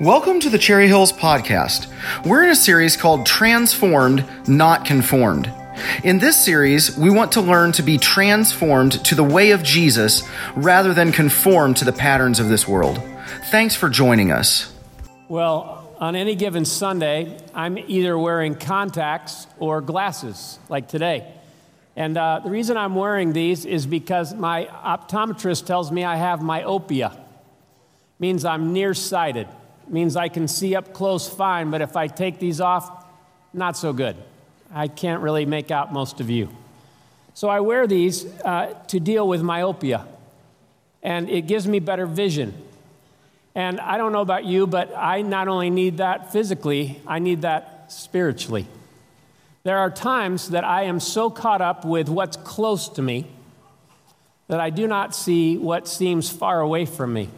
Welcome to the Cherry Hills Podcast. We're in a series called Transformed, Not Conformed. In this series, we want to learn to be transformed to the way of Jesus rather than conform to the patterns of this world. Thanks for joining us. Well, on any given Sunday, I'm either wearing contacts or glasses, like today. And uh, the reason I'm wearing these is because my optometrist tells me I have myopia. means I'm nearsighted means I can see up close fine, but if I take these off, not so good. I can't really make out most of you. So I wear these uh, to deal with myopia, and it gives me better vision. And I don't know about you, but I not only need that physically, I need that spiritually. There are times that I am so caught up with what's close to me that I do not see what seems far away from me.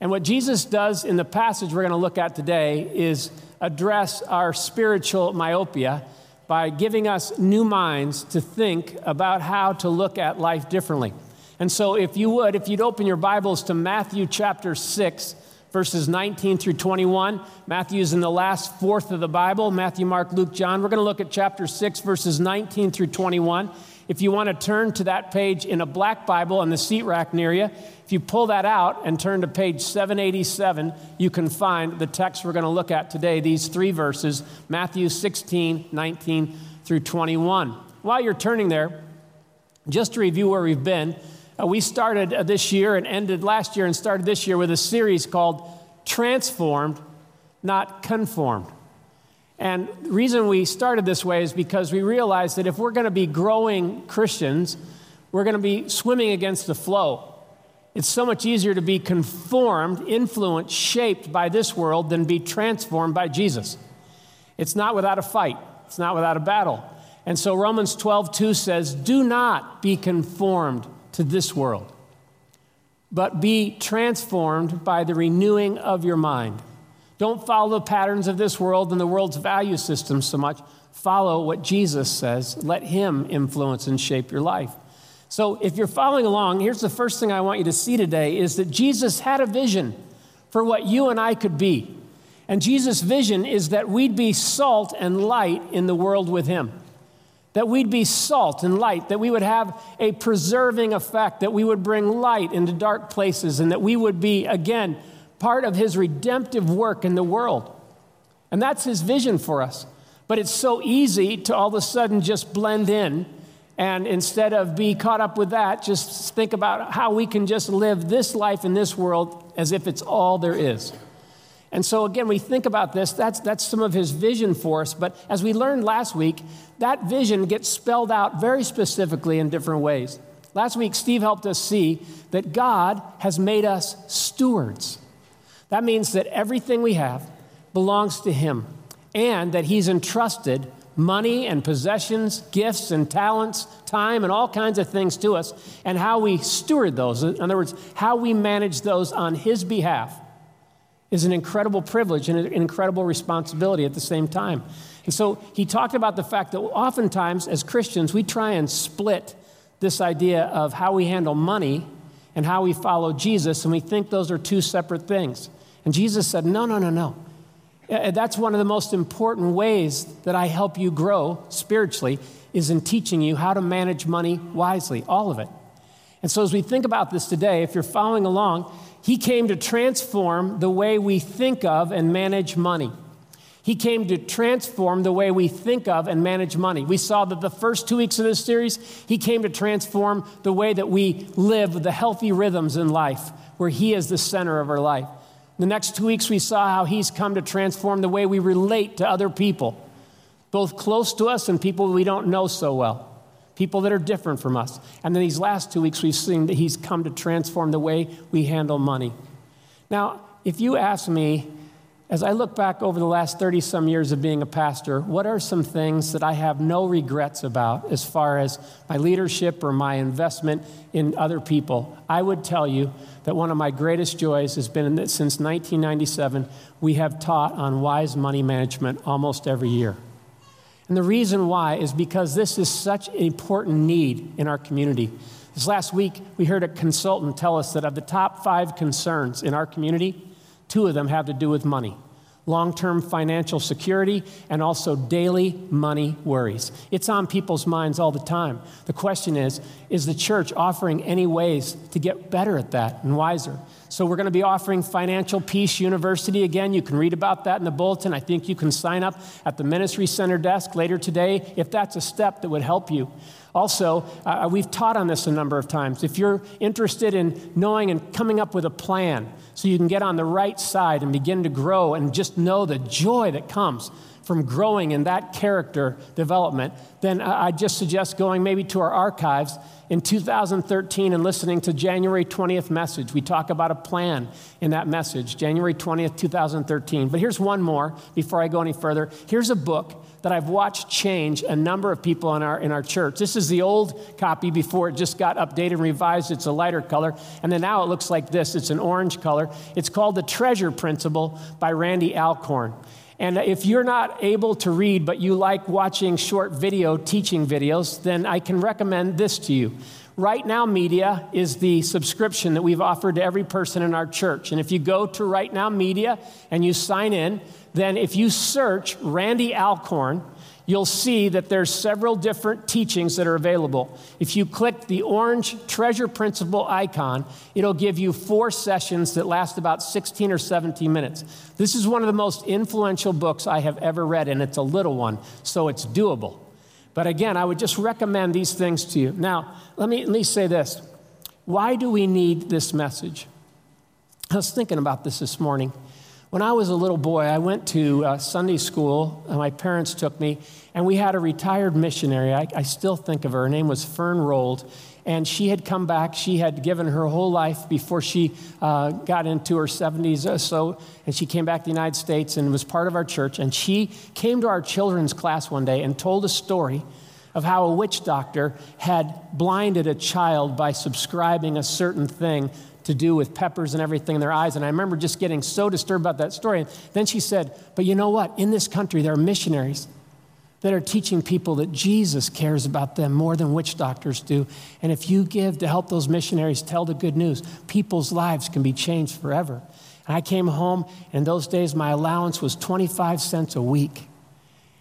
And what Jesus does in the passage we're going to look at today is address our spiritual myopia by giving us new minds to think about how to look at life differently. And so, if you would, if you'd open your Bibles to Matthew chapter 6, verses 19 through 21. Matthew is in the last fourth of the Bible Matthew, Mark, Luke, John. We're going to look at chapter 6, verses 19 through 21. If you want to turn to that page in a black Bible on the seat rack near you, if you pull that out and turn to page 787, you can find the text we're going to look at today, these three verses Matthew 16, 19 through 21. While you're turning there, just to review where we've been, uh, we started uh, this year and ended last year and started this year with a series called Transformed, Not Conformed. And the reason we started this way is because we realized that if we're going to be growing Christians, we're going to be swimming against the flow. It's so much easier to be conformed, influenced, shaped by this world than be transformed by Jesus. It's not without a fight, it's not without a battle. And so Romans 12, 2 says, Do not be conformed to this world, but be transformed by the renewing of your mind. Don't follow the patterns of this world and the world's value system so much. Follow what Jesus says. Let Him influence and shape your life. So, if you're following along, here's the first thing I want you to see today is that Jesus had a vision for what you and I could be. And Jesus' vision is that we'd be salt and light in the world with Him. That we'd be salt and light, that we would have a preserving effect, that we would bring light into dark places, and that we would be, again, part of his redemptive work in the world. And that's his vision for us. But it's so easy to all of a sudden just blend in and instead of be caught up with that, just think about how we can just live this life in this world as if it's all there is. And so, again, we think about this, that's, that's some of his vision for us. But as we learned last week, that vision gets spelled out very specifically in different ways. Last week, Steve helped us see that God has made us stewards. That means that everything we have belongs to Him and that He's entrusted money and possessions, gifts and talents, time, and all kinds of things to us, and how we steward those. In other words, how we manage those on His behalf is an incredible privilege and an incredible responsibility at the same time. And so he talked about the fact that oftentimes as Christians, we try and split this idea of how we handle money and how we follow Jesus, and we think those are two separate things. And Jesus said, No, no, no, no. Uh, that's one of the most important ways that I help you grow spiritually is in teaching you how to manage money wisely, all of it. And so as we think about this today, if you're following along, he came to transform the way we think of and manage money. He came to transform the way we think of and manage money. We saw that the first two weeks of this series, he came to transform the way that we live the healthy rhythms in life, where he is the center of our life. The next two weeks, we saw how He's come to transform the way we relate to other people, both close to us and people we don't know so well, people that are different from us. And then these last two weeks, we've seen that He's come to transform the way we handle money. Now, if you ask me, as I look back over the last 30 some years of being a pastor, what are some things that I have no regrets about as far as my leadership or my investment in other people? I would tell you that one of my greatest joys has been that since 1997, we have taught on wise money management almost every year. And the reason why is because this is such an important need in our community. This last week, we heard a consultant tell us that of the top five concerns in our community, Two of them have to do with money long term financial security, and also daily money worries. It's on people's minds all the time. The question is is the church offering any ways to get better at that and wiser? So, we're going to be offering Financial Peace University again. You can read about that in the bulletin. I think you can sign up at the Ministry Center desk later today if that's a step that would help you. Also, uh, we've taught on this a number of times. If you're interested in knowing and coming up with a plan so you can get on the right side and begin to grow and just know the joy that comes from growing in that character development, then I just suggest going maybe to our archives in 2013 and listening to January 20th message. We talk about a plan in that message, January 20th, 2013. But here's one more before I go any further. Here's a book that I've watched change a number of people in our, in our church. This is the old copy before it just got updated and revised. It's a lighter color. And then now it looks like this it's an orange color. It's called The Treasure Principle by Randy Alcorn. And if you're not able to read, but you like watching short video teaching videos, then I can recommend this to you. Right Now Media is the subscription that we've offered to every person in our church. And if you go to Right Now Media and you sign in, then if you search Randy Alcorn, you'll see that there's several different teachings that are available. If you click the orange treasure principle icon, it'll give you four sessions that last about 16 or 17 minutes. This is one of the most influential books I have ever read, and it's a little one, so it's doable. But again, I would just recommend these things to you. Now, let me at least say this. Why do we need this message? I was thinking about this this morning. When I was a little boy, I went to uh, Sunday school. My parents took me, and we had a retired missionary. I, I still think of her. Her name was Fern Rold. And she had come back. She had given her whole life before she uh, got into her 70s or so. And she came back to the United States and was part of our church. And she came to our children's class one day and told a story of how a witch doctor had blinded a child by subscribing a certain thing to do with peppers and everything in their eyes. And I remember just getting so disturbed about that story. And then she said, But you know what? In this country, there are missionaries that are teaching people that Jesus cares about them more than witch doctors do. And if you give to help those missionaries tell the good news, people's lives can be changed forever. And I came home, and in those days, my allowance was 25 cents a week.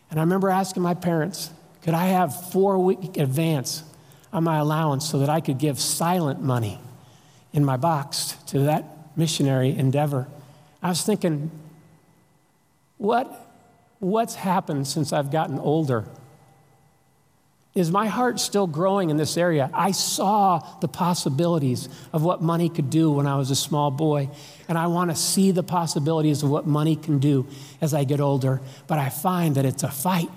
And I remember asking my parents, could I have four week advance on my allowance so that I could give silent money in my box to that missionary endeavor. I was thinking, what, what's happened since I've gotten older? Is my heart still growing in this area? I saw the possibilities of what money could do when I was a small boy, and I want to see the possibilities of what money can do as I get older, but I find that it's a fight.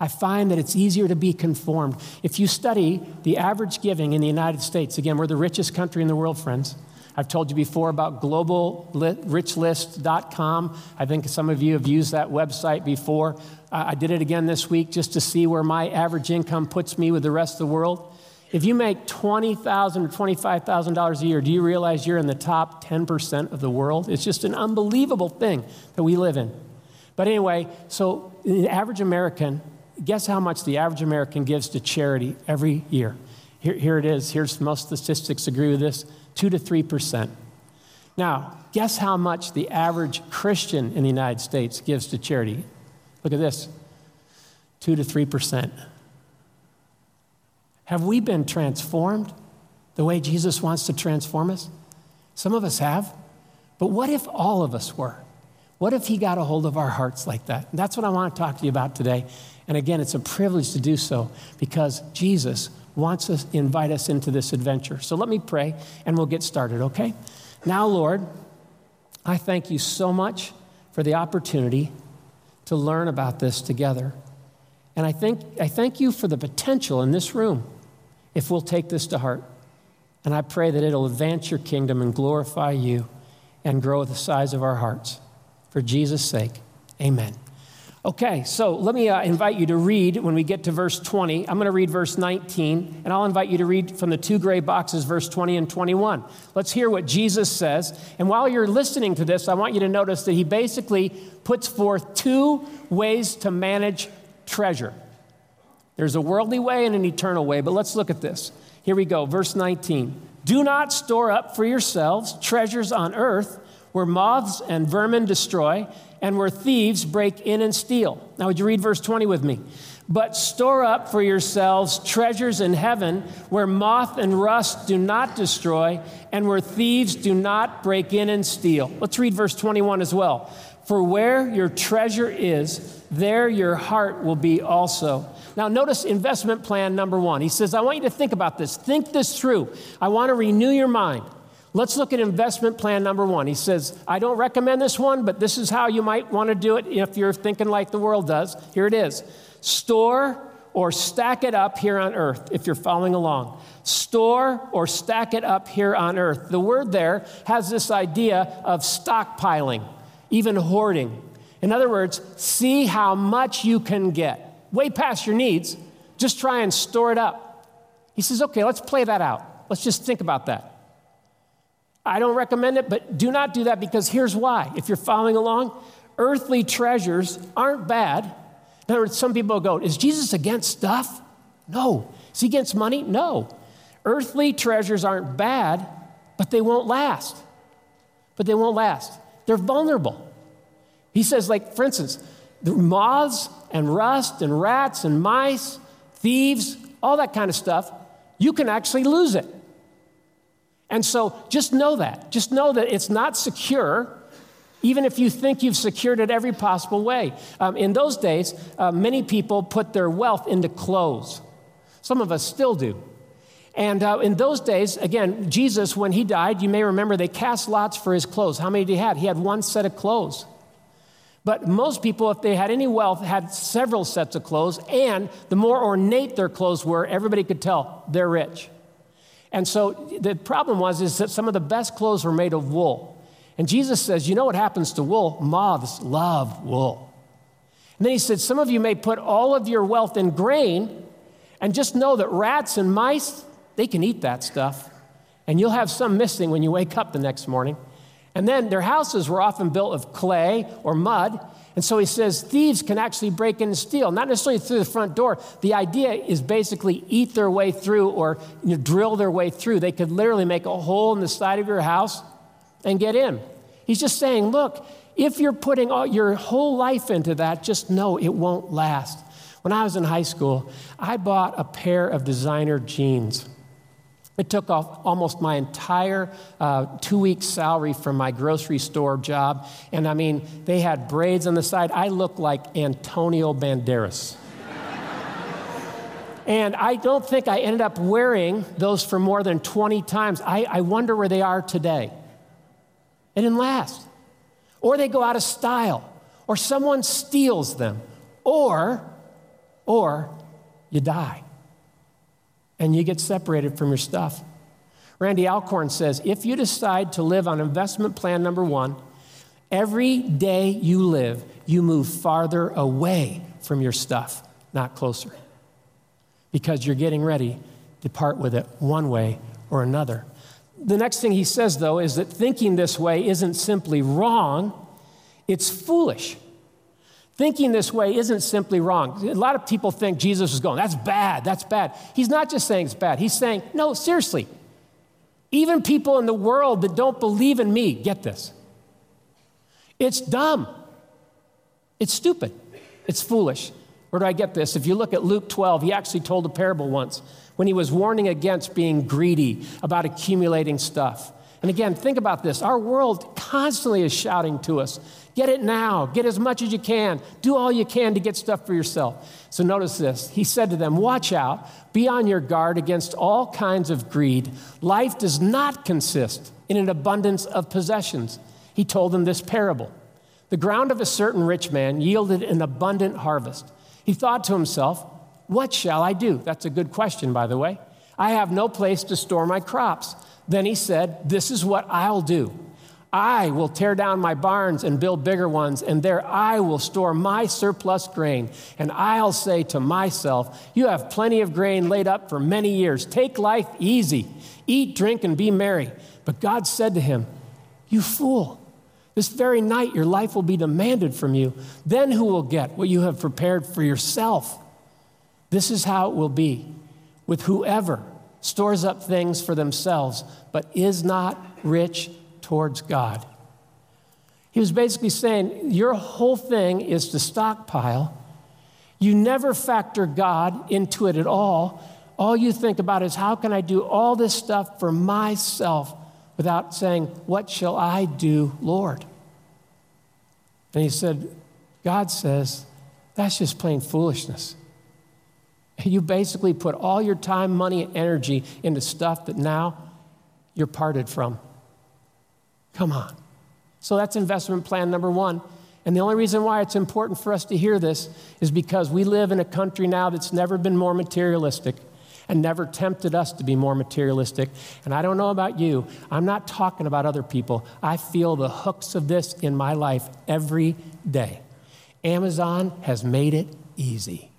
I find that it's easier to be conformed. If you study the average giving in the United States, again, we're the richest country in the world, friends. I've told you before about globalrichlist.com. I think some of you have used that website before. Uh, I did it again this week just to see where my average income puts me with the rest of the world. If you make 20,000 or $25,000 a year, do you realize you're in the top 10% of the world? It's just an unbelievable thing that we live in. But anyway, so the average American guess how much the average American gives to charity every year? Here, here it is. Here's most statistics agree with this 2 to 3%. Now, guess how much the average Christian in the United States gives to charity? Look at this 2 to 3%. Have we been transformed the way Jesus wants to transform us? Some of us have. But what if all of us were? What if He got a hold of our hearts like that? And that's what I want to talk to you about today. And again, it's a privilege to do so because Jesus wants to invite us into this adventure. So let me pray and we'll get started, okay? Now, Lord, I thank you so much for the opportunity to learn about this together. And I, think, I thank you for the potential in this room if we'll take this to heart. And I pray that it'll advance your kingdom and glorify you and grow the size of our hearts. For Jesus' sake, amen. Okay, so let me uh, invite you to read when we get to verse 20. I'm going to read verse 19, and I'll invite you to read from the two gray boxes, verse 20 and 21. Let's hear what Jesus says. And while you're listening to this, I want you to notice that he basically puts forth two ways to manage treasure there's a worldly way and an eternal way, but let's look at this. Here we go, verse 19. Do not store up for yourselves treasures on earth where moths and vermin destroy, and where thieves break in and steal. Now, would you read verse 20 with me? But store up for yourselves treasures in heaven where moth and rust do not destroy and where thieves do not break in and steal. Let's read verse 21 as well. For where your treasure is, there your heart will be also. Now, notice investment plan number one. He says, I want you to think about this. Think this through. I want to renew your mind. Let's look at investment plan number one. He says, I don't recommend this one, but this is how you might want to do it if you're thinking like the world does. Here it is store or stack it up here on earth if you're following along. Store or stack it up here on earth. The word there has this idea of stockpiling, even hoarding. In other words, see how much you can get. Way past your needs, just try and store it up. He says, okay, let's play that out. Let's just think about that. I don't recommend it, but do not do that because here's why. If you're following along, earthly treasures aren't bad in other words, some people go, Is Jesus against stuff? No. Is he against money? No. Earthly treasures aren't bad, but they won't last. But they won't last. They're vulnerable. He says, like, for instance, the moths and rust and rats and mice, thieves, all that kind of stuff, you can actually lose it. And so just know that. Just know that it's not secure even if you think you've secured it every possible way. Um, in those days, uh, many people put their wealth into clothes. Some of us still do. And uh, in those days, again, Jesus, when he died, you may remember they cast lots for his clothes. How many did he have? He had one set of clothes. But most people, if they had any wealth, had several sets of clothes. And the more ornate their clothes were, everybody could tell they're rich. And so the problem was is that some of the best clothes were made of wool. And Jesus says, You know what happens to wool? Moths love wool. And then he said, Some of you may put all of your wealth in grain, and just know that rats and mice, they can eat that stuff. And you'll have some missing when you wake up the next morning. And then their houses were often built of clay or mud. And so he says thieves can actually break in and steal, not necessarily through the front door. The idea is basically eat their way through or you know, drill their way through. They could literally make a hole in the side of your house and get in. He's just saying, look, if you're putting all, your whole life into that, just know it won't last. When I was in high school, I bought a pair of designer jeans. It took off almost my entire uh, two weeks' salary from my grocery store job. And I mean, they had braids on the side. I looked like Antonio Banderas. and I don't think I ended up wearing those for more than 20 times. I, I wonder where they are today. It didn't last. Or they go out of style, or someone steals them, or, or you die and you get separated from your stuff. Randy Alcorn says if you decide to live on investment plan number one, every day you live, you move farther away from your stuff, not closer. Because you're getting ready to part with it one way or another. The next thing he says, though, is that thinking this way isn't simply wrong, it's foolish. Thinking this way isn't simply wrong. A lot of people think Jesus is going, that's bad, that's bad. He's not just saying it's bad, he's saying, no, seriously. Even people in the world that don't believe in me get this. It's dumb. It's stupid. It's foolish. Where do I get this? If you look at Luke 12, he actually told a parable once when he was warning against being greedy, about accumulating stuff. And again, think about this. Our world constantly is shouting to us get it now, get as much as you can, do all you can to get stuff for yourself. So notice this. He said to them, Watch out, be on your guard against all kinds of greed. Life does not consist in an abundance of possessions. He told them this parable The ground of a certain rich man yielded an abundant harvest. He thought to himself, what shall I do? That's a good question, by the way. I have no place to store my crops. Then he said, This is what I'll do. I will tear down my barns and build bigger ones, and there I will store my surplus grain. And I'll say to myself, You have plenty of grain laid up for many years. Take life easy, eat, drink, and be merry. But God said to him, You fool, this very night your life will be demanded from you. Then who will get what you have prepared for yourself? This is how it will be with whoever stores up things for themselves, but is not rich towards God. He was basically saying, Your whole thing is to stockpile. You never factor God into it at all. All you think about is, How can I do all this stuff for myself without saying, What shall I do, Lord? And he said, God says, That's just plain foolishness. You basically put all your time, money, and energy into stuff that now you're parted from. Come on. So that's investment plan number one. And the only reason why it's important for us to hear this is because we live in a country now that's never been more materialistic and never tempted us to be more materialistic. And I don't know about you, I'm not talking about other people. I feel the hooks of this in my life every day. Amazon has made it easy.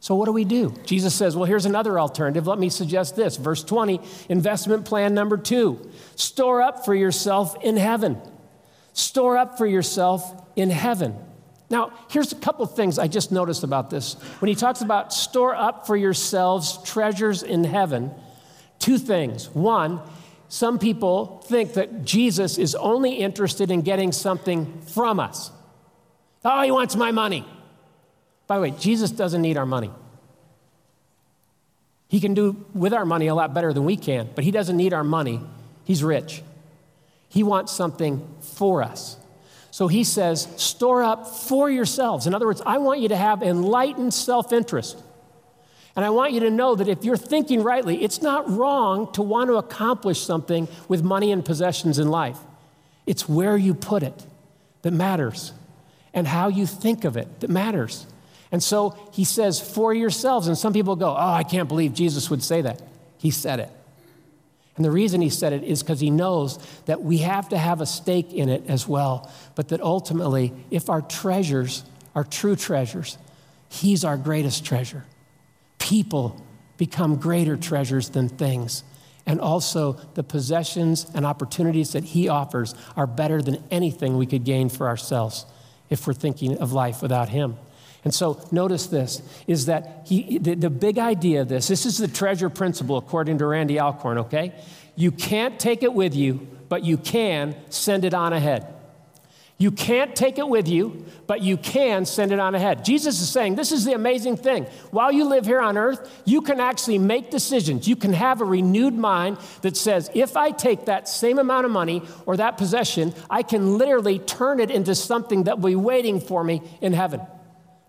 So, what do we do? Jesus says, Well, here's another alternative. Let me suggest this. Verse 20, investment plan number two store up for yourself in heaven. Store up for yourself in heaven. Now, here's a couple things I just noticed about this. When he talks about store up for yourselves treasures in heaven, two things. One, some people think that Jesus is only interested in getting something from us. Oh, he wants my money. By the way, Jesus doesn't need our money. He can do with our money a lot better than we can, but he doesn't need our money. He's rich. He wants something for us. So he says, store up for yourselves. In other words, I want you to have enlightened self interest. And I want you to know that if you're thinking rightly, it's not wrong to want to accomplish something with money and possessions in life. It's where you put it that matters and how you think of it that matters. And so he says, for yourselves. And some people go, oh, I can't believe Jesus would say that. He said it. And the reason he said it is because he knows that we have to have a stake in it as well. But that ultimately, if our treasures are true treasures, he's our greatest treasure. People become greater treasures than things. And also, the possessions and opportunities that he offers are better than anything we could gain for ourselves if we're thinking of life without him. And so notice this is that he, the, the big idea of this, this is the treasure principle according to Randy Alcorn, okay? You can't take it with you, but you can send it on ahead. You can't take it with you, but you can send it on ahead. Jesus is saying this is the amazing thing. While you live here on earth, you can actually make decisions. You can have a renewed mind that says, if I take that same amount of money or that possession, I can literally turn it into something that will be waiting for me in heaven.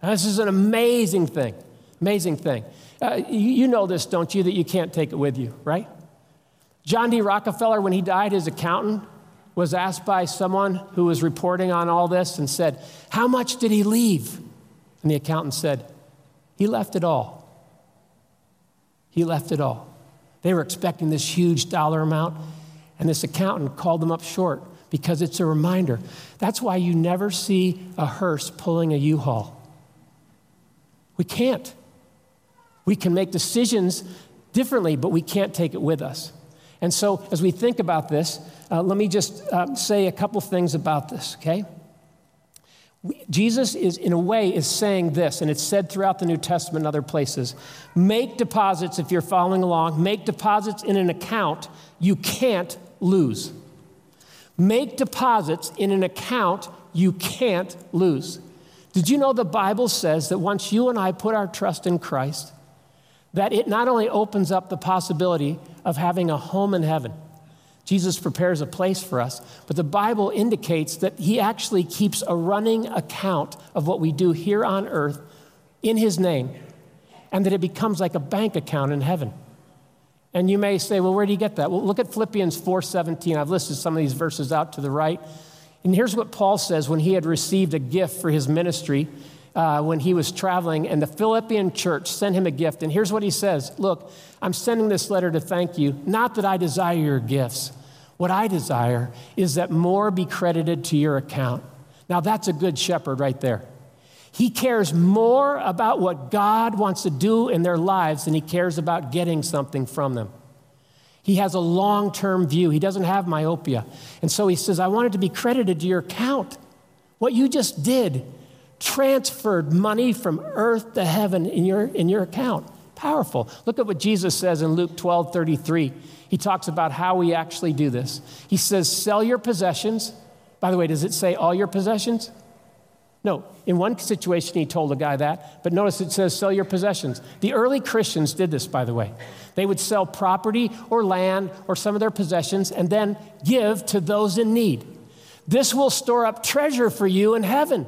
This is an amazing thing. Amazing thing. Uh, you, you know this, don't you, that you can't take it with you, right? John D. Rockefeller, when he died, his accountant was asked by someone who was reporting on all this and said, How much did he leave? And the accountant said, He left it all. He left it all. They were expecting this huge dollar amount, and this accountant called them up short because it's a reminder. That's why you never see a hearse pulling a U haul. We can't. We can make decisions differently, but we can't take it with us. And so, as we think about this, uh, let me just uh, say a couple things about this, okay? Jesus is, in a way, is saying this, and it's said throughout the New Testament and other places. Make deposits, if you're following along, make deposits in an account you can't lose. Make deposits in an account you can't lose. Did you know the Bible says that once you and I put our trust in Christ, that it not only opens up the possibility of having a home in heaven, Jesus prepares a place for us, but the Bible indicates that He actually keeps a running account of what we do here on earth in His name, and that it becomes like a bank account in heaven. And you may say, well, where do you get that? Well, look at Philippians 4:17. I've listed some of these verses out to the right. And here's what Paul says when he had received a gift for his ministry uh, when he was traveling, and the Philippian church sent him a gift. And here's what he says Look, I'm sending this letter to thank you, not that I desire your gifts. What I desire is that more be credited to your account. Now, that's a good shepherd right there. He cares more about what God wants to do in their lives than he cares about getting something from them. He has a long term view. He doesn't have myopia. And so he says, I want it to be credited to your account. What you just did transferred money from earth to heaven in your, in your account. powerful. Look at what Jesus says in Luke 12 33. He talks about how we actually do this. He says, Sell your possessions. By the way, does it say all your possessions? No, in one situation he told a guy that, but notice it says sell your possessions. The early Christians did this, by the way. They would sell property or land or some of their possessions and then give to those in need. This will store up treasure for you in heaven.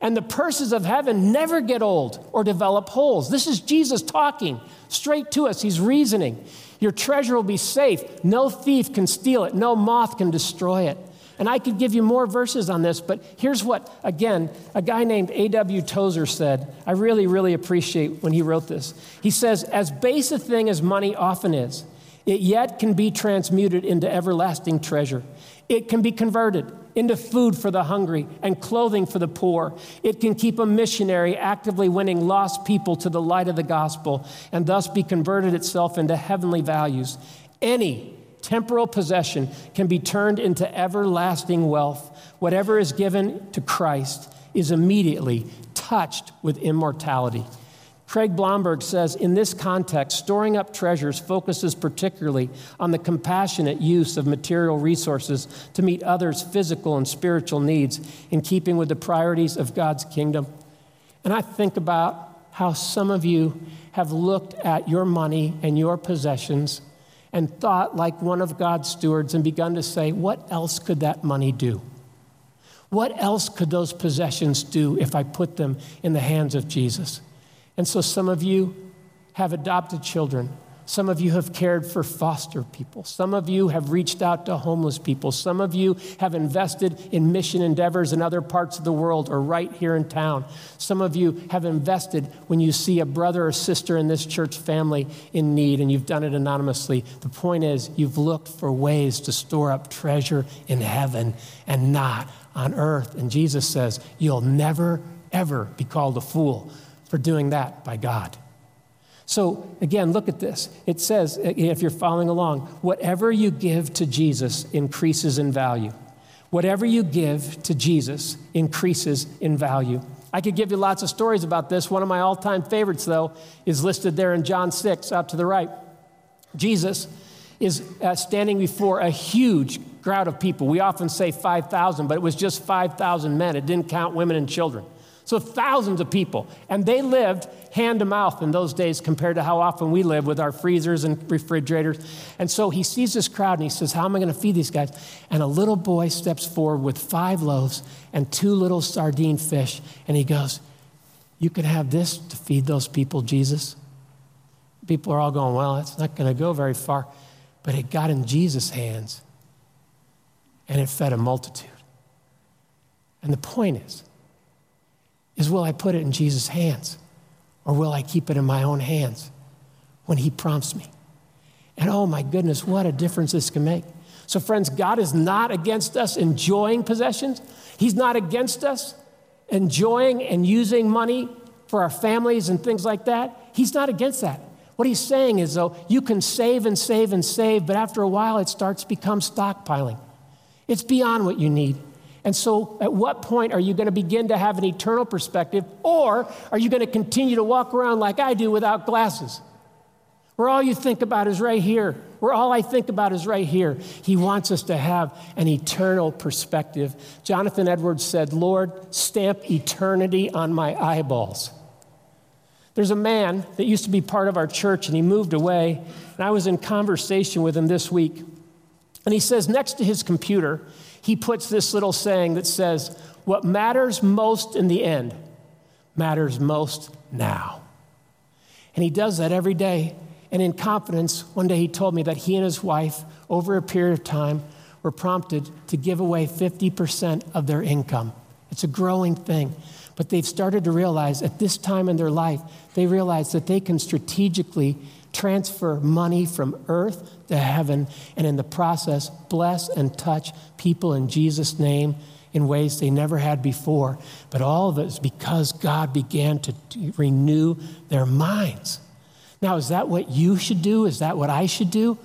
And the purses of heaven never get old or develop holes. This is Jesus talking straight to us. He's reasoning. Your treasure will be safe. No thief can steal it, no moth can destroy it. And I could give you more verses on this, but here's what, again, a guy named A.W. Tozer said. I really, really appreciate when he wrote this. He says, As base a thing as money often is, it yet can be transmuted into everlasting treasure. It can be converted into food for the hungry and clothing for the poor. It can keep a missionary actively winning lost people to the light of the gospel and thus be converted itself into heavenly values. Any temporal possession can be turned into everlasting wealth. Whatever is given to Christ is immediately touched with immortality. Craig Blomberg says in this context, storing up treasures focuses particularly on the compassionate use of material resources to meet others' physical and spiritual needs in keeping with the priorities of God's kingdom. And I think about how some of you have looked at your money and your possessions and thought like one of God's stewards and begun to say, what else could that money do? What else could those possessions do if I put them in the hands of Jesus? And so some of you have adopted children some of you have cared for foster people. Some of you have reached out to homeless people. Some of you have invested in mission endeavors in other parts of the world or right here in town. Some of you have invested when you see a brother or sister in this church family in need and you've done it anonymously. The point is, you've looked for ways to store up treasure in heaven and not on earth. And Jesus says, You'll never, ever be called a fool for doing that by God. So, again, look at this. It says, if you're following along, whatever you give to Jesus increases in value. Whatever you give to Jesus increases in value. I could give you lots of stories about this. One of my all time favorites, though, is listed there in John 6, out to the right. Jesus is uh, standing before a huge crowd of people. We often say 5,000, but it was just 5,000 men. It didn't count women and children. So thousands of people. And they lived hand to mouth in those days compared to how often we live with our freezers and refrigerators. And so he sees this crowd and he says, How am I going to feed these guys? And a little boy steps forward with five loaves and two little sardine fish. And he goes, You can have this to feed those people, Jesus. People are all going, Well, it's not going to go very far. But it got in Jesus' hands and it fed a multitude. And the point is, is will I put it in Jesus' hands or will I keep it in my own hands when He prompts me? And oh my goodness, what a difference this can make. So, friends, God is not against us enjoying possessions, He's not against us enjoying and using money for our families and things like that. He's not against that. What he's saying is, though, you can save and save and save, but after a while it starts to become stockpiling. It's beyond what you need. And so, at what point are you going to begin to have an eternal perspective, or are you going to continue to walk around like I do without glasses? Where all you think about is right here, where all I think about is right here. He wants us to have an eternal perspective. Jonathan Edwards said, Lord, stamp eternity on my eyeballs. There's a man that used to be part of our church, and he moved away, and I was in conversation with him this week. And he says, next to his computer, he puts this little saying that says, What matters most in the end matters most now. And he does that every day. And in confidence, one day he told me that he and his wife, over a period of time, were prompted to give away 50% of their income. It's a growing thing. But they've started to realize at this time in their life, they realize that they can strategically transfer money from earth to heaven, and in the process, bless and touch people in Jesus' name in ways they never had before. But all of it is because God began to renew their minds. Now, is that what you should do? Is that what I should do?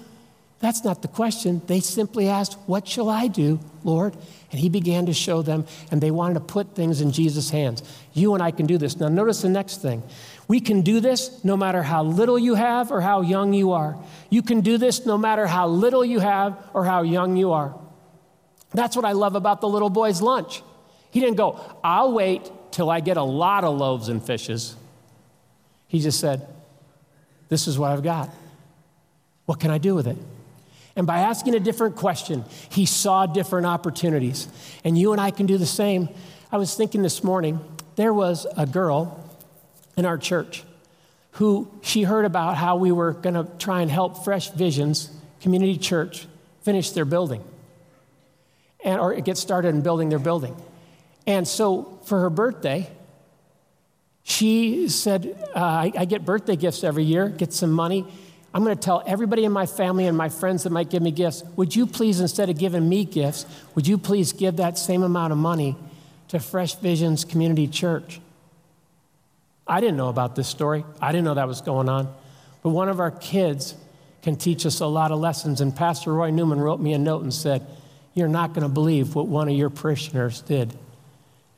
That's not the question. They simply asked, What shall I do, Lord? And he began to show them, and they wanted to put things in Jesus' hands. You and I can do this. Now, notice the next thing. We can do this no matter how little you have or how young you are. You can do this no matter how little you have or how young you are. That's what I love about the little boy's lunch. He didn't go, I'll wait till I get a lot of loaves and fishes. He just said, This is what I've got. What can I do with it? And by asking a different question, he saw different opportunities. And you and I can do the same. I was thinking this morning, there was a girl in our church who she heard about how we were going to try and help Fresh Visions Community Church finish their building and, or get started in building their building. And so for her birthday, she said, uh, I, I get birthday gifts every year, get some money. I'm going to tell everybody in my family and my friends that might give me gifts, would you please, instead of giving me gifts, would you please give that same amount of money to Fresh Visions Community Church? I didn't know about this story. I didn't know that was going on. But one of our kids can teach us a lot of lessons. And Pastor Roy Newman wrote me a note and said, You're not going to believe what one of your parishioners did.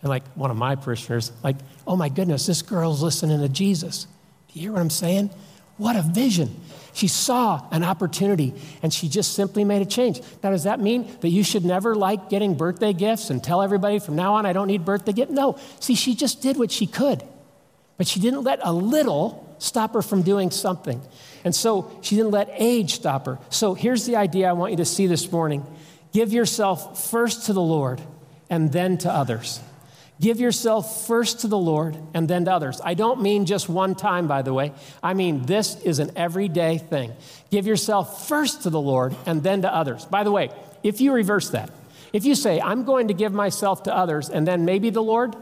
And like one of my parishioners, like, oh my goodness, this girl's listening to Jesus. Do you hear what I'm saying? What a vision. She saw an opportunity and she just simply made a change. Now, does that mean that you should never like getting birthday gifts and tell everybody from now on I don't need birthday gifts? No. See, she just did what she could. But she didn't let a little stop her from doing something. And so she didn't let age stop her. So here's the idea I want you to see this morning give yourself first to the Lord and then to others. Give yourself first to the Lord and then to others. I don't mean just one time, by the way. I mean, this is an everyday thing. Give yourself first to the Lord and then to others. By the way, if you reverse that, if you say, I'm going to give myself to others and then maybe the Lord,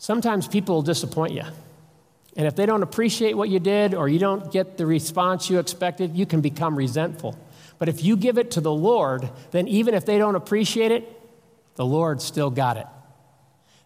Sometimes people will disappoint you. And if they don't appreciate what you did or you don't get the response you expected, you can become resentful. But if you give it to the Lord, then even if they don't appreciate it, the Lord still got it.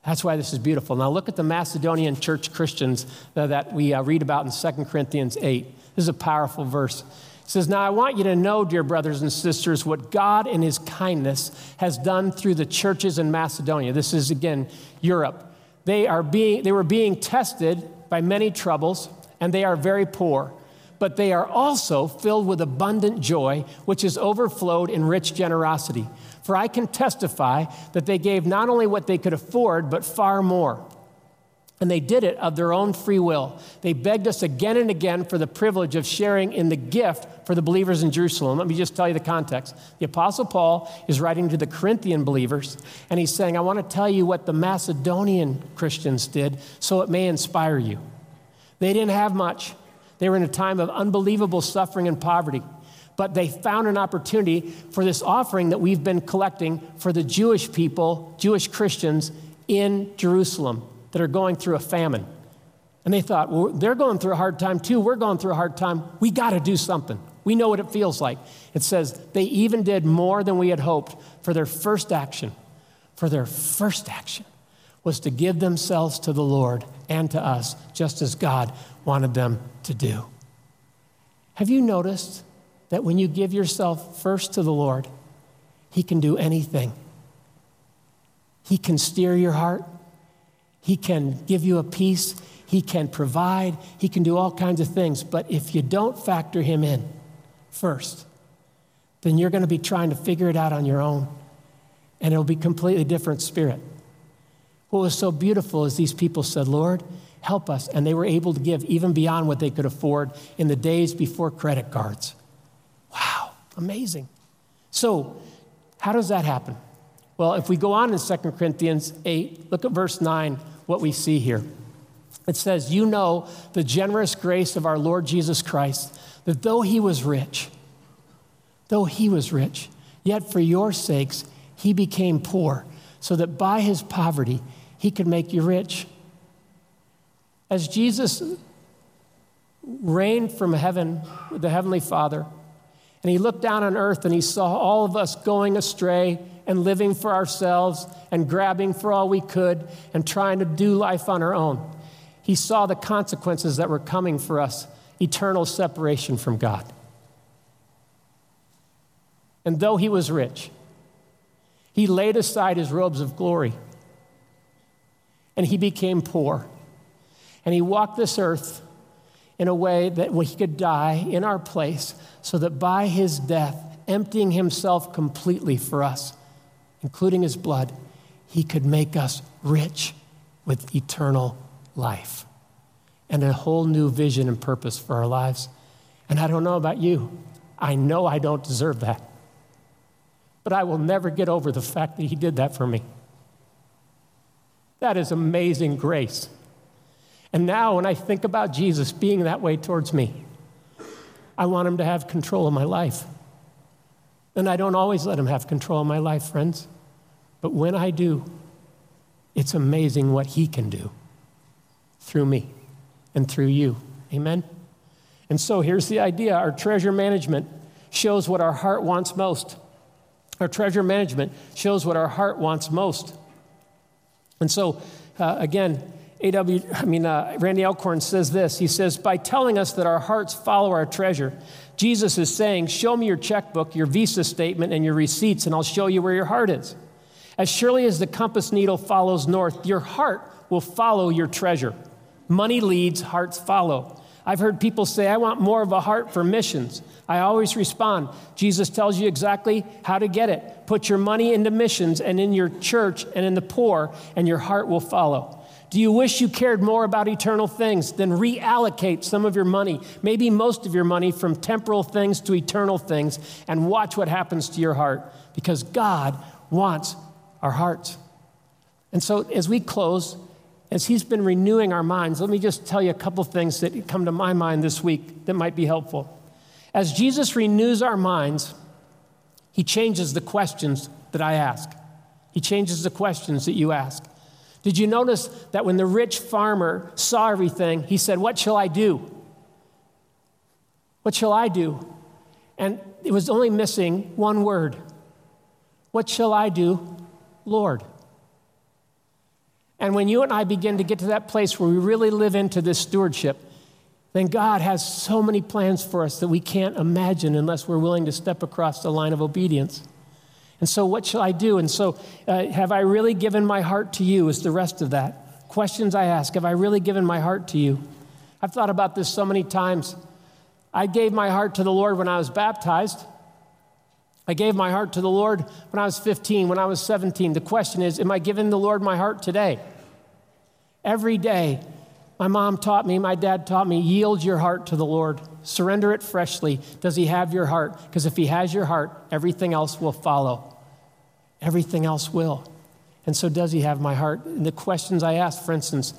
That's why this is beautiful. Now look at the Macedonian church Christians that we uh, read about in 2 Corinthians 8. This is a powerful verse. It says, Now I want you to know, dear brothers and sisters, what God in his kindness has done through the churches in Macedonia. This is, again, Europe. They, are being, they were being tested by many troubles, and they are very poor. But they are also filled with abundant joy, which has overflowed in rich generosity. For I can testify that they gave not only what they could afford, but far more. And they did it of their own free will. They begged us again and again for the privilege of sharing in the gift for the believers in Jerusalem. Let me just tell you the context. The Apostle Paul is writing to the Corinthian believers, and he's saying, I want to tell you what the Macedonian Christians did so it may inspire you. They didn't have much, they were in a time of unbelievable suffering and poverty. But they found an opportunity for this offering that we've been collecting for the Jewish people, Jewish Christians in Jerusalem that are going through a famine. And they thought, well, they're going through a hard time too. We're going through a hard time. We got to do something. We know what it feels like. It says they even did more than we had hoped for their first action. For their first action was to give themselves to the Lord and to us, just as God wanted them to do. Have you noticed that when you give yourself first to the Lord, He can do anything? He can steer your heart. He can give you a peace. He can provide. He can do all kinds of things. But if you don't factor Him in first, then you're going to be trying to figure it out on your own. And it'll be completely different spirit. What was so beautiful is these people said, Lord, help us. And they were able to give even beyond what they could afford in the days before credit cards. Wow, amazing. So, how does that happen? Well, if we go on in 2 Corinthians 8, look at verse 9 what we see here. It says, You know the generous grace of our Lord Jesus Christ, that though he was rich, though he was rich, yet for your sakes he became poor, so that by his poverty he could make you rich. As Jesus reigned from heaven with the Heavenly Father, and he looked down on earth and he saw all of us going astray and living for ourselves and grabbing for all we could and trying to do life on our own. He saw the consequences that were coming for us eternal separation from God. And though he was rich, he laid aside his robes of glory and he became poor. And he walked this earth in a way that he could die in our place so that by his death, emptying himself completely for us, including his blood, he could make us rich with eternal life and a whole new vision and purpose for our lives. And I don't know about you, I know I don't deserve that. But I will never get over the fact that he did that for me. That is amazing grace. And now, when I think about Jesus being that way towards me, I want him to have control of my life. And I don't always let him have control of my life, friends. But when I do, it's amazing what he can do through me and through you. Amen? And so here's the idea our treasure management shows what our heart wants most. Our treasure management shows what our heart wants most. And so, uh, again, A.W. I mean, uh, Randy Alcorn says this. He says, by telling us that our hearts follow our treasure, Jesus is saying, Show me your checkbook, your visa statement, and your receipts, and I'll show you where your heart is. As surely as the compass needle follows north, your heart will follow your treasure. Money leads, hearts follow. I've heard people say, I want more of a heart for missions. I always respond, Jesus tells you exactly how to get it. Put your money into missions and in your church and in the poor, and your heart will follow. Do you wish you cared more about eternal things? Then reallocate some of your money, maybe most of your money, from temporal things to eternal things, and watch what happens to your heart because God wants our hearts. And so, as we close, as He's been renewing our minds, let me just tell you a couple things that come to my mind this week that might be helpful. As Jesus renews our minds, he changes the questions that I ask. He changes the questions that you ask. Did you notice that when the rich farmer saw everything, he said, What shall I do? What shall I do? And it was only missing one word What shall I do, Lord? And when you and I begin to get to that place where we really live into this stewardship, then God has so many plans for us that we can't imagine unless we're willing to step across the line of obedience. And so, what shall I do? And so, uh, have I really given my heart to you? Is the rest of that. Questions I ask Have I really given my heart to you? I've thought about this so many times. I gave my heart to the Lord when I was baptized. I gave my heart to the Lord when I was 15, when I was 17. The question is, am I giving the Lord my heart today? Every day, my mom taught me, my dad taught me, yield your heart to the Lord. Surrender it freshly. Does He have your heart? Because if He has your heart, everything else will follow. Everything else will. And so, does He have my heart? And the questions I ask, for instance,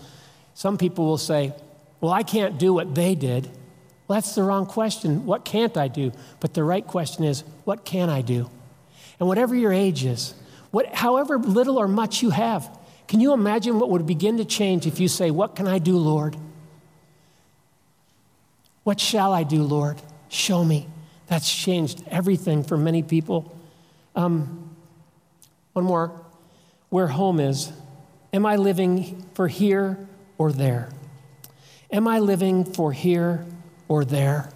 some people will say, Well, I can't do what they did. Well, that's the wrong question. What can't I do? But the right question is, What can I do? And whatever your age is, what, however little or much you have, can you imagine what would begin to change if you say, What can I do, Lord? What shall I do, Lord? Show me. That's changed everything for many people. Um, one more. Where home is. Am I living for here or there? Am I living for here or there?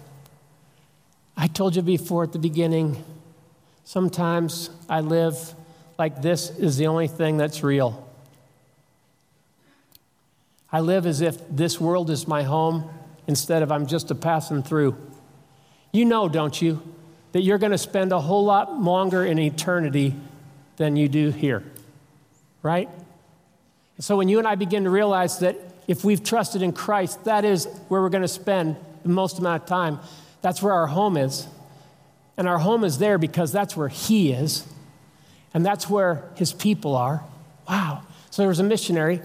I told you before at the beginning, sometimes I live like this is the only thing that's real. I live as if this world is my home instead of I'm just a passing through. You know, don't you, that you're going to spend a whole lot longer in eternity than you do here, right? so when you and I begin to realize that if we've trusted in Christ, that is where we're going to spend the most amount of time. That's where our home is. And our home is there because that's where He is. And that's where His people are. Wow. So there was a missionary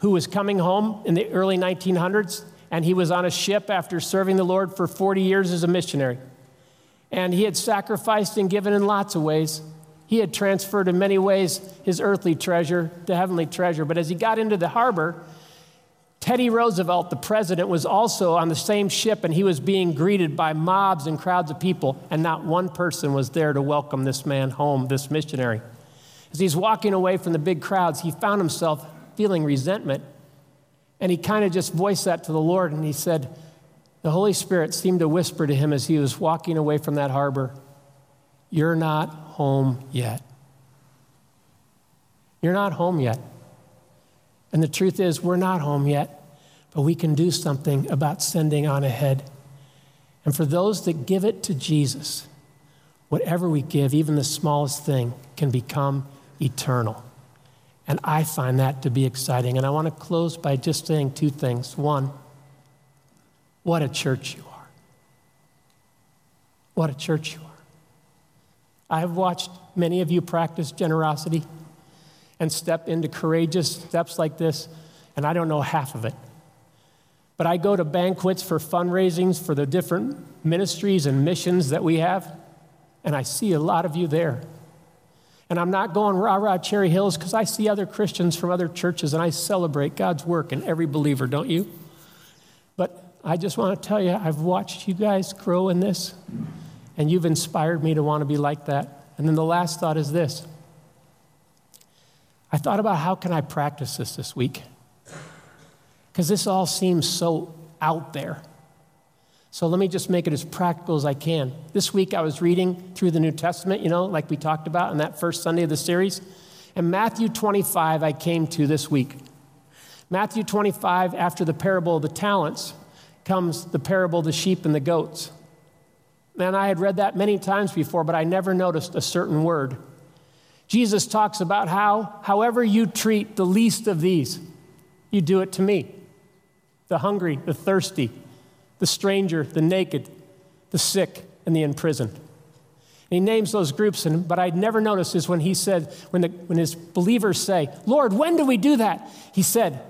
who was coming home in the early 1900s, and he was on a ship after serving the Lord for 40 years as a missionary. And he had sacrificed and given in lots of ways. He had transferred in many ways his earthly treasure to heavenly treasure. But as he got into the harbor, Teddy Roosevelt, the president, was also on the same ship and he was being greeted by mobs and crowds of people, and not one person was there to welcome this man home, this missionary. As he's walking away from the big crowds, he found himself feeling resentment. And he kind of just voiced that to the Lord, and he said, the Holy Spirit seemed to whisper to him as he was walking away from that harbor. You're not home yet. You're not home yet. And the truth is, we're not home yet, but we can do something about sending on ahead. And for those that give it to Jesus, whatever we give, even the smallest thing, can become eternal. And I find that to be exciting. And I want to close by just saying two things. One, what a church you are. What a church you are. I have watched many of you practice generosity and step into courageous steps like this, and I don't know half of it. But I go to banquets for fundraisings for the different ministries and missions that we have, and I see a lot of you there. And I'm not going rah rah Cherry Hills because I see other Christians from other churches and I celebrate God's work in every believer, don't you? But I just want to tell you, I've watched you guys grow in this, and you've inspired me to want to be like that. And then the last thought is this I thought about how can I practice this this week? Because this all seems so out there. So let me just make it as practical as I can. This week I was reading through the New Testament, you know, like we talked about in that first Sunday of the series. And Matthew 25 I came to this week. Matthew 25, after the parable of the talents, comes the parable of the sheep and the goats. Man, I had read that many times before, but I never noticed a certain word. Jesus talks about how, however you treat the least of these, you do it to me. The hungry, the thirsty, the stranger, the naked, the sick, and the imprisoned. And he names those groups, and, but I'd never noticed is when he said, when, the, when his believers say, Lord, when do we do that? He said,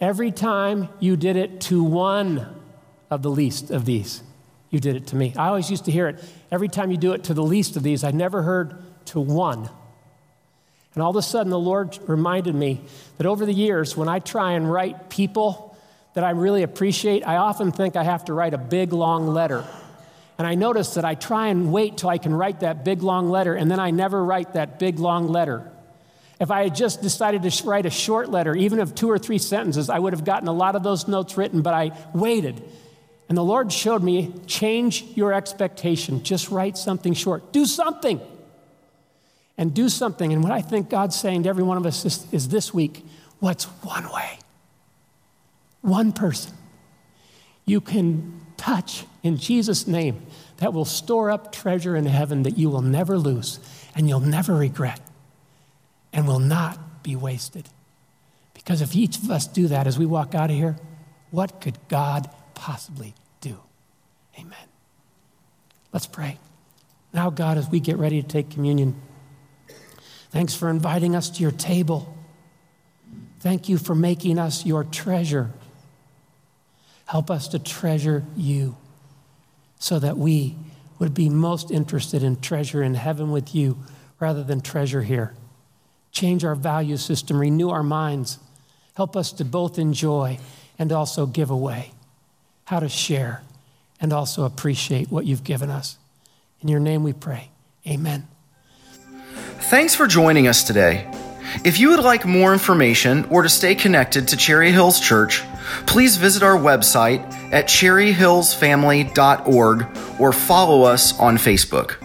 Every time you did it to one of the least of these, you did it to me. I always used to hear it, every time you do it to the least of these, I never heard to one. And all of a sudden, the Lord reminded me that over the years, when I try and write people that I really appreciate, I often think I have to write a big, long letter. And I notice that I try and wait till I can write that big, long letter, and then I never write that big, long letter. If I had just decided to write a short letter, even of two or three sentences, I would have gotten a lot of those notes written, but I waited. And the Lord showed me change your expectation. Just write something short. Do something and do something. And what I think God's saying to every one of us is, is this week what's one way? One person you can touch in Jesus' name that will store up treasure in heaven that you will never lose and you'll never regret and will not be wasted. Because if each of us do that as we walk out of here, what could God possibly do? Amen. Let's pray. Now, God, as we get ready to take communion, Thanks for inviting us to your table. Thank you for making us your treasure. Help us to treasure you so that we would be most interested in treasure in heaven with you rather than treasure here. Change our value system, renew our minds. Help us to both enjoy and also give away, how to share and also appreciate what you've given us. In your name we pray. Amen. Thanks for joining us today. If you would like more information or to stay connected to Cherry Hills Church, please visit our website at cherryhillsfamily.org or follow us on Facebook.